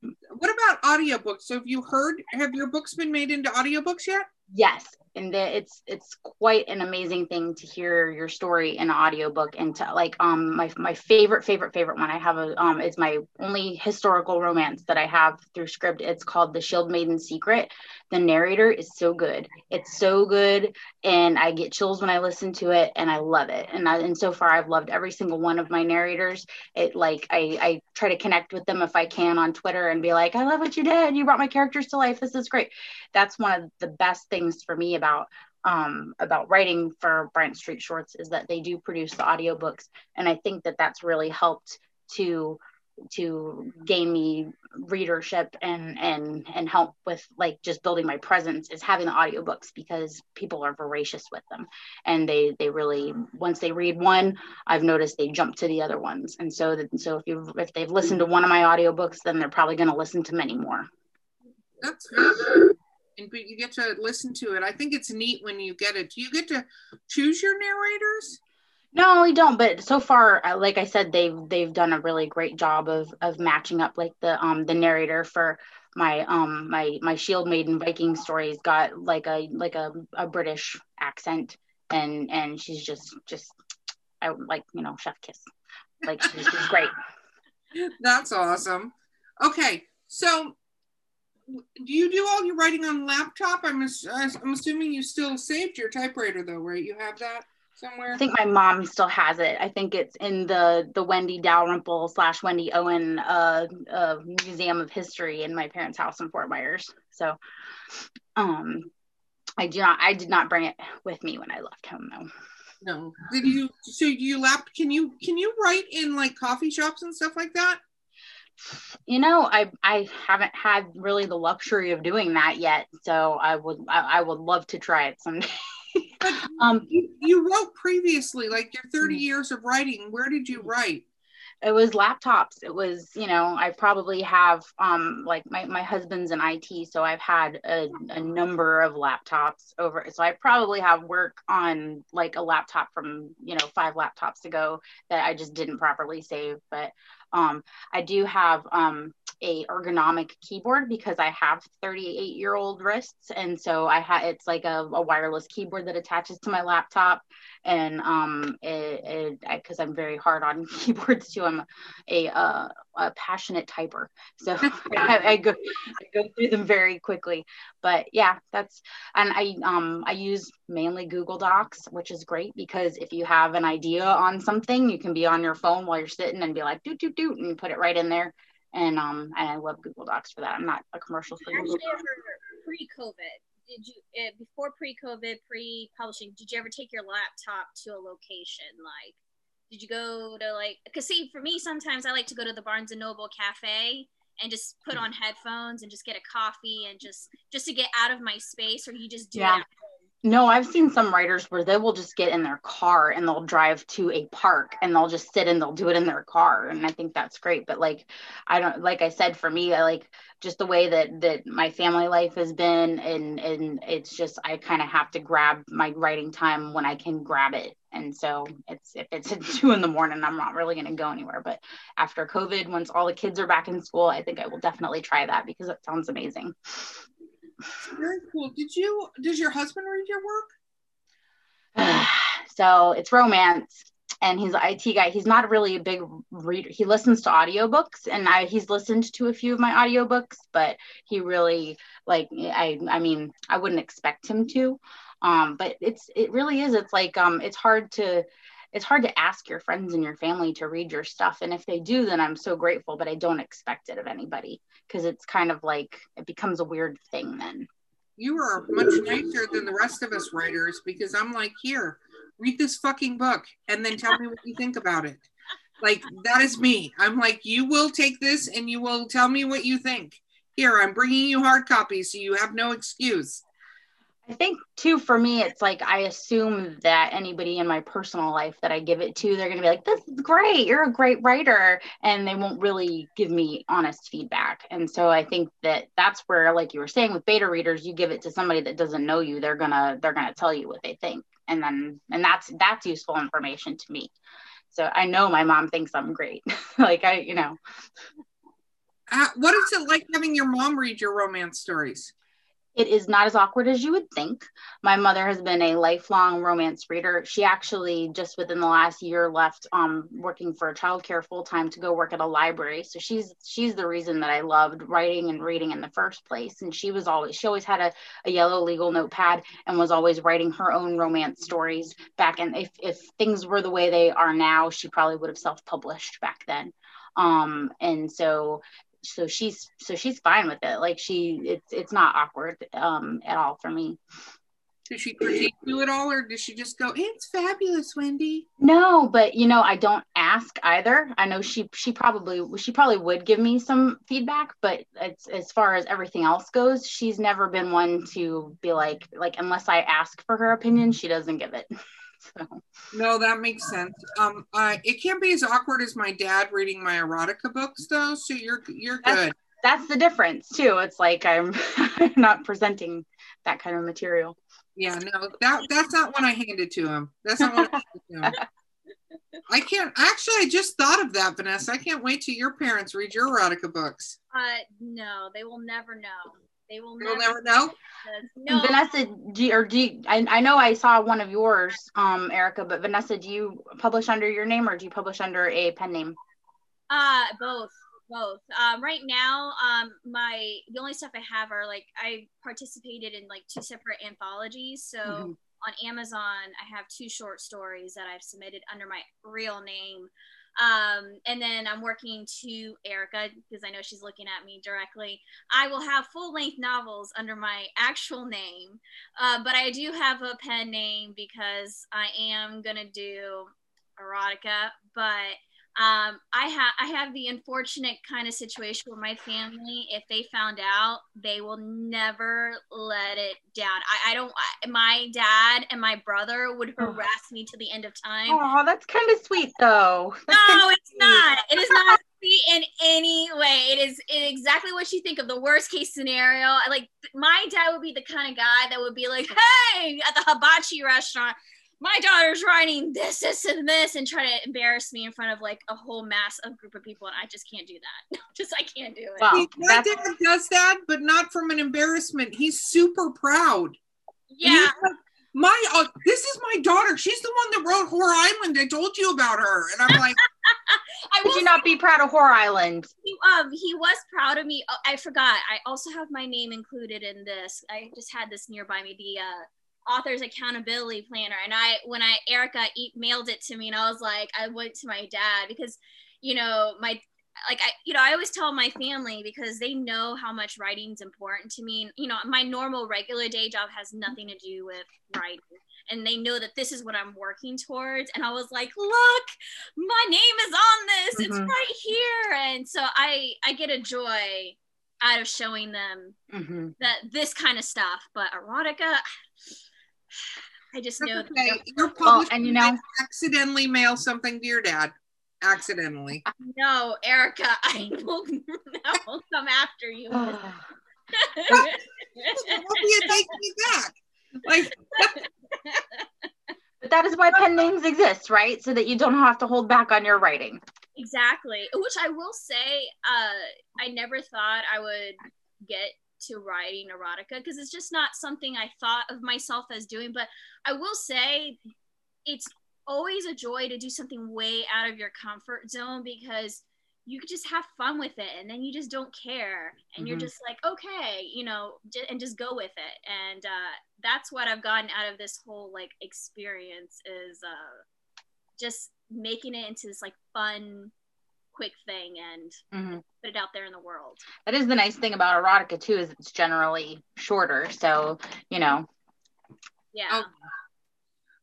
What about audiobooks? So have you heard, have your books been made into audiobooks yet? Yes, and it's it's quite an amazing thing to hear your story in an audiobook and to like um my my favorite favorite favorite one I have a um it's my only historical romance that I have through Scribd. It's called The Shield Maiden Secret. The narrator is so good. It's so good and I get chills when I listen to it and I love it. And I, and so far I've loved every single one of my narrators. It like I I try to connect with them if I can on Twitter and be like, "I love what you did. You brought my characters to life. This is great." That's one of the best things for me about um, about writing for Bryant Street Shorts is that they do produce the audiobooks, and I think that that's really helped to to gain me readership and and and help with like just building my presence is having the audiobooks because people are voracious with them and they they really once they read one i've noticed they jump to the other ones and so that so if you if they've listened to one of my audiobooks then they're probably going to listen to many more That's good. And but you get to listen to it. I think it's neat when you get it. Do you get to choose your narrators? No, we don't. But so far, uh, like I said, they've they've done a really great job of of matching up. Like the um the narrator for my um my my Shield Maiden Viking stories got like a like a, a British accent, and and she's just just I like you know chef kiss, like she's, she's great. That's awesome. Okay, so do you do all your writing on laptop? I'm I'm assuming you still saved your typewriter though, right? You have that somewhere. I think my mom still has it. I think it's in the the Wendy Dalrymple slash Wendy Owen uh, uh, Museum of History in my parents' house in Fort Myers. So, um, I do not I did not bring it with me when I left home though. No. Did you? So do you lap? Can you can you write in like coffee shops and stuff like that? You know, I I haven't had really the luxury of doing that yet. So I would I, I would love to try it someday. But um, you, you wrote previously, like your 30 Mhm. years of writing. Where did you write? it was laptops it was you know i probably have um like my, my husband's in it so i've had a, a number of laptops over so i probably have work on like a laptop from you know five laptops ago that i just didn't properly save but um i do have um a ergonomic keyboard because i have 38 year old wrists. And so i had it's like a, a wireless keyboard that attaches to my laptop and um it because i'm very hard on keyboards too i'm a uh, a passionate typer so I, I go i go through them very quickly but yeah that's and i um i use mainly google docs which is great because if you have an idea on something you can be on your phone while you're sitting and be like doot doot doot and put it right in there and um and i love google docs for that i'm not a commercial for actually ever pre-COVID, did you uh, before pre-COVID, pre-publishing, did you ever take your laptop to a location? Like, did you go to like? Cause see, for me, sometimes I like to go to the Barnes and Noble cafe and just put on headphones and just get a coffee and just just to get out of my space, or you just do Yeah. it. No, I've seen some writers where they will just get in their car and they'll drive to a park and they'll just sit and they'll do it in their car. And I think that's great. But like, I don't, like I said, for me, I like just the way that, that my family life has been. And, and it's just, I kind of have to grab my writing time when I can grab it. And so it's, if it's at two in the morning, I'm not really going to go anywhere. But after COVID, once all the kids are back in school, I think I will definitely try that because it sounds amazing. Very cool. Did you? Does your husband read your work? so it's romance and he's an IT guy. He's not really a big reader. He listens to audiobooks and I he's listened to a few of my audiobooks, but he really like I I mean, I wouldn't expect him to. Um but it's it really is it's like um it's hard to it's hard to ask your friends and your family to read your stuff and if they do then I'm so grateful, but I don't expect it of anybody because it's kind of like it becomes a weird thing then. You are much nicer than the rest of us writers because I'm like, here, read this fucking book and then tell me what you think about it. Like that is me. I'm like, you will take this and you will tell me what you think. Here, I'm bringing you hard copies, so you have no excuse. I think too for me, it's like I assume that anybody in my personal life that I give it to, they're gonna be like, "This is great. You're a great writer," and they won't really give me honest feedback. And so I think that that's where, like you were saying, with beta readers, you give it to somebody that doesn't know you, they're gonna they're gonna tell you what they think, and then and that's that's useful information to me. So I know my mom thinks I'm great. like I, you know. Uh, what is it like having your mom read your romance stories? It is not as awkward as you would think. My mother has been a lifelong romance reader. She actually just within the last year left um, working for childcare full time to go work at a library. So she's she's the reason that I loved writing and reading in the first place. And she was always she always had a, a yellow legal notepad and was always writing her own romance stories back. And if if things were the way they are now, she probably would have self published back then. Um, and so so she's so she's fine with it. Like she it's it's not awkward um at all for me. Did she critique you at all or did she just go it's fabulous wendy no but you know i don't ask either. I know she she probably she probably would give me some feedback but it's as far as everything else goes she's never been one to be like like unless i ask for her opinion she doesn't give it so. No, that makes sense. Um, uh, it can't be as awkward as my dad reading my erotica books, though. So you're you're that's, good. That's the difference too. It's like I'm not presenting that kind of material. Yeah, no, that that's not what I handed to him. That's not what I handed to him. I can't actually. I just thought of that, Vanessa. I can't wait till your parents read your erotica books. Uh, no, they will never know. They will never, never know. No. Vanessa, do you, or do you, I, I know I saw one of yours, um, Erica, but Vanessa, do you publish under your name or do you publish under a pen name? Uh, both, both. Um, right now, um, my the only stuff I have are like I participated in like two separate anthologies. So mm-hmm. on Amazon, I have two short stories that I've submitted under my real name. Um, and then I'm working to Erica because I know she's looking at me directly. I will have full length novels under my actual name, uh, but I do have a pen name because I am going to do erotica. But um, I have I have the unfortunate kind of situation where my family, if they found out, they will never let it down. I, I don't. I, my dad and my brother would oh. harass oh. me to the end of time. Oh, that's kind of sweet, though. That's no, it's sweet. not. It is not sweet in any way. It is exactly what you think of the worst case scenario. Like my dad would be the kind of guy that would be like, "Hey, at the hibachi restaurant." My daughter's writing this, this, and this, and try to embarrass me in front of like a whole mass of group of people, and I just can't do that. just I can't do it. Well, my dad does that, but not from an embarrassment. He's super proud. Yeah. my uh, this is my daughter. She's the one that wrote Whore Island. I told you about her, and I'm like, I would you not be proud of Whore Island? He, um, he was proud of me. Oh, I forgot. I also have my name included in this. I just had this nearby me. The uh, author's accountability planner. And i when i erica e- mailed it to me and i was like i went to my dad because you know my like i you know i always tell my family because they know how much writing's important to me. You know my normal regular day job has nothing to do with writing. And they know that this is what i'm working towards. And i was like look my name is on this. Mm-hmm. it's right here. And so i i get a joy out of showing them mm-hmm. that this kind of stuff. But erotica I just know okay. You're well, and you know, accidentally mail something to your dad. Accidentally. No, Erica, I will, I will come after you. will you take me back? Like But that is why pen names exist, right? So that you don't have to hold back on your writing. Exactly. Which I will say, uh, I never thought I would get to writing erotica because it's just not something I thought of myself as doing. But I will say it's always a joy to do something way out of your comfort zone because you could just have fun with it and then you just don't care and mm-hmm. you're just like okay you know and just go with it and uh, that's what i've gotten out of this whole like experience is uh, just making it into this like fun quick thing and mm-hmm. put it out there in the world. That is the nice thing about erotica too, is it's generally shorter. So, you know. Yeah. Oh.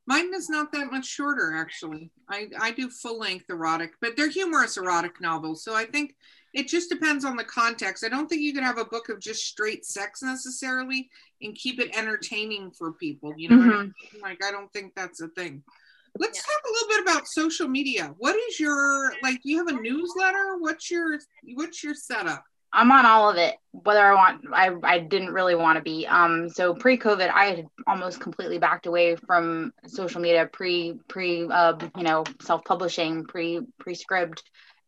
Mine is not that much shorter, actually. I, I do full length erotic, but they're humorous erotic novels. So I think it just depends on the context. I don't think you can have a book of just straight sex necessarily and keep it entertaining for people. You know, mm-hmm. I mean? like I don't think that's a thing. Let's yeah. talk a little bit about social media. What is your like? You have a newsletter. What's your what's your setup? I'm on all of it, whether I want, I, I didn't really want to be. Um, so pre-COVID, I had almost completely backed away from social media, pre, pre, uh, you know, self-publishing, pre, pre-Scribd,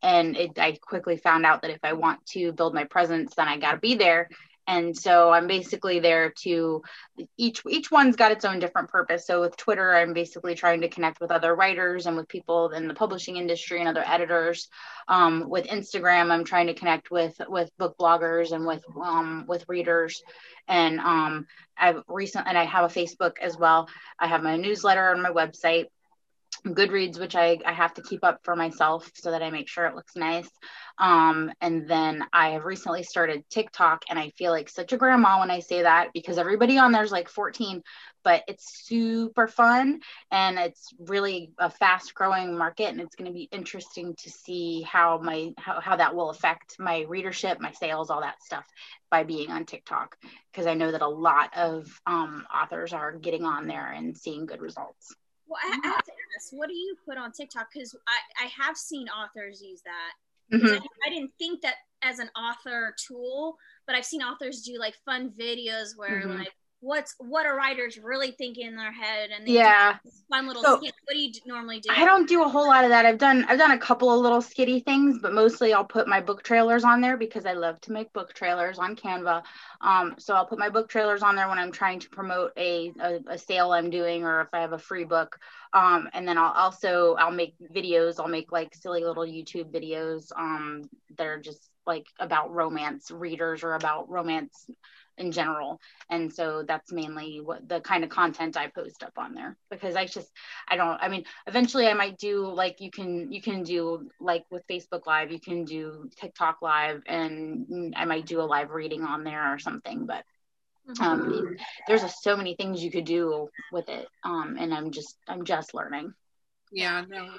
and it, I quickly found out that if I want to build my presence, then I got to be there and so i'm basically there to each each one's got its own different purpose. So with twitter i'm basically trying to connect with other writers and with people in the publishing industry and other editors. Um, with instagram i'm trying to connect with with book bloggers and with um, with readers. And um, i've recent and i have a facebook as well. I have my newsletter on my website Goodreads, which I, I have to keep up for myself so that I make sure it looks nice. Um, and then I have recently started TikTok, and I feel like such a grandma when I say that because everybody on there's like 14, but it's super fun and it's really a fast growing market. And it's going to be interesting to see how my how, how that will affect my readership, my sales, all that stuff by being on TikTok because I know that a lot of um, authors are getting on there and seeing good results. Well, I have to ask, what do you put on TikTok? Because I, I have seen authors use that. Mm-hmm. I, I, didn't think that as an author tool, but I've seen authors do like fun videos where mm-hmm. like what's what are writer's really thinking in their head? And yeah. fun little so, skit. what do you normally do? I don't do a whole lot of that. I've done i've done a couple of little skitty things but mostly i'll put my book trailers on there because i love to make book trailers on canva. Um, so i'll put my book trailers on there when i'm trying to promote a, a, a sale i'm doing or if i have a free book. Um, and then i'll also i'll make videos. I'll make like silly little youtube videos um, that are just like about romance readers or about romance in general. And so that's mainly what the kind of content i post up on there because i just i don't i mean eventually i might do like you can you can do like with facebook live you can do tiktok live and i might do a live reading on there or something but um, mm-hmm. there's a, so many things you could do with it um, and i'm just i'm just learning. Yeah no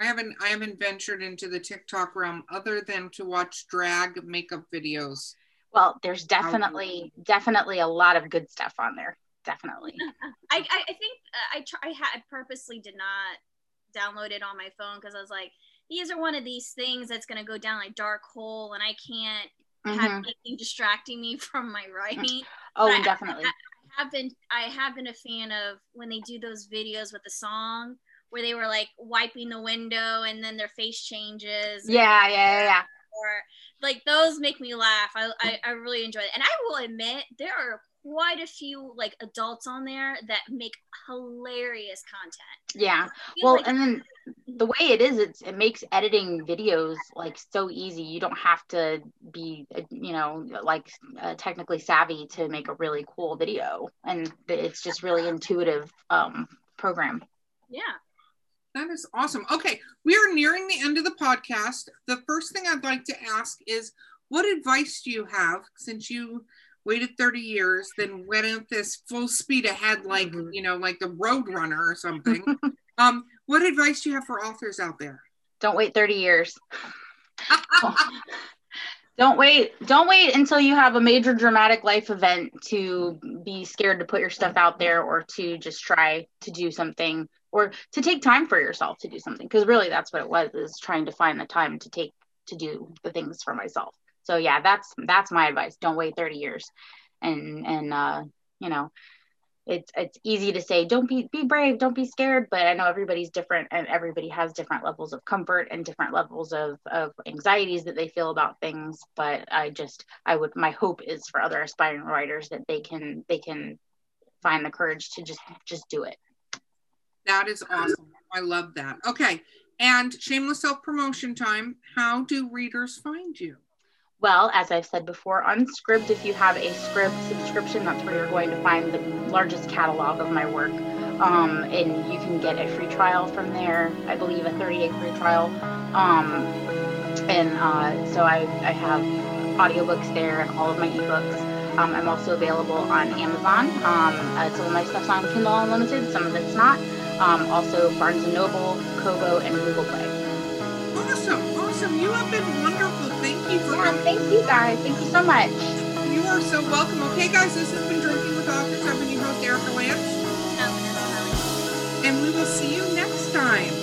i haven't i haven't ventured into the tiktok realm other than to watch drag makeup videos well, there's definitely definitely a lot of good stuff on there. Definitely. I, I, think uh, I try, I had purposely did not download it on my phone because I was like, these are one of these things that's gonna go down like dark hole, and I can't mm-hmm. have anything distracting me from my writing. Oh, but definitely. I, I have been I have been a fan of when they do those videos with the song where they were like wiping the window and then their face changes. Yeah, Yeah, yeah, yeah or like those make me laugh. I, I, I really enjoy it. And I will admit there are quite a few like adults on there that make hilarious content. Yeah. Well, like- and then the way it is, it's it makes editing videos like so easy. You don't have to be, you know, like uh, technically savvy to make a really cool video, and it's just really intuitive um, program. Yeah. That is awesome. Okay, we are nearing the end of the podcast. The first thing I'd like to ask is what advice do you have since you waited 30 years, then went at this full speed ahead, like, mm-hmm. you know, like the road runner or something? um, what advice do you have for authors out there? Don't wait 30 years. don't wait don't wait until you have a major dramatic life event to be scared to put your stuff out there or to just try to do something or to take time for yourself to do something because really that's what it was is trying to find the time to take to do the things for myself. So yeah that's that's my advice. Don't wait 30 years and and uh you know it's it's easy to say don't be be brave don't be scared but i know everybody's different and everybody has different levels of comfort and different levels of of anxieties that they feel about things but i just i would my hope is for other aspiring writers that they can they can find the courage to just just do it that is awesome. I love that. Okay. And shameless self promotion time. How do readers find you? Well, as I've said before, on Scribd, if you have a Scribd subscription, that's where you're going to find the largest catalog of my work. Um, and you can get a free trial from there. I believe a 30 day free trial. Um, and uh, so I, I have audiobooks there and all of my ebooks. Um, I'm also available on Amazon. Um, uh, some of my stuff's on Kindle Unlimited, some of it's not. Um, also Barnes Noble, Kobo, and Google Play awesome. Awesome. You have been wonderful. Thank you for yeah, coming. Thank you guys. Thank you so much. You are so welcome. Okay, guys, this has been Drinking with Authors. I've been your host, Erica Lance. And we will see you next time.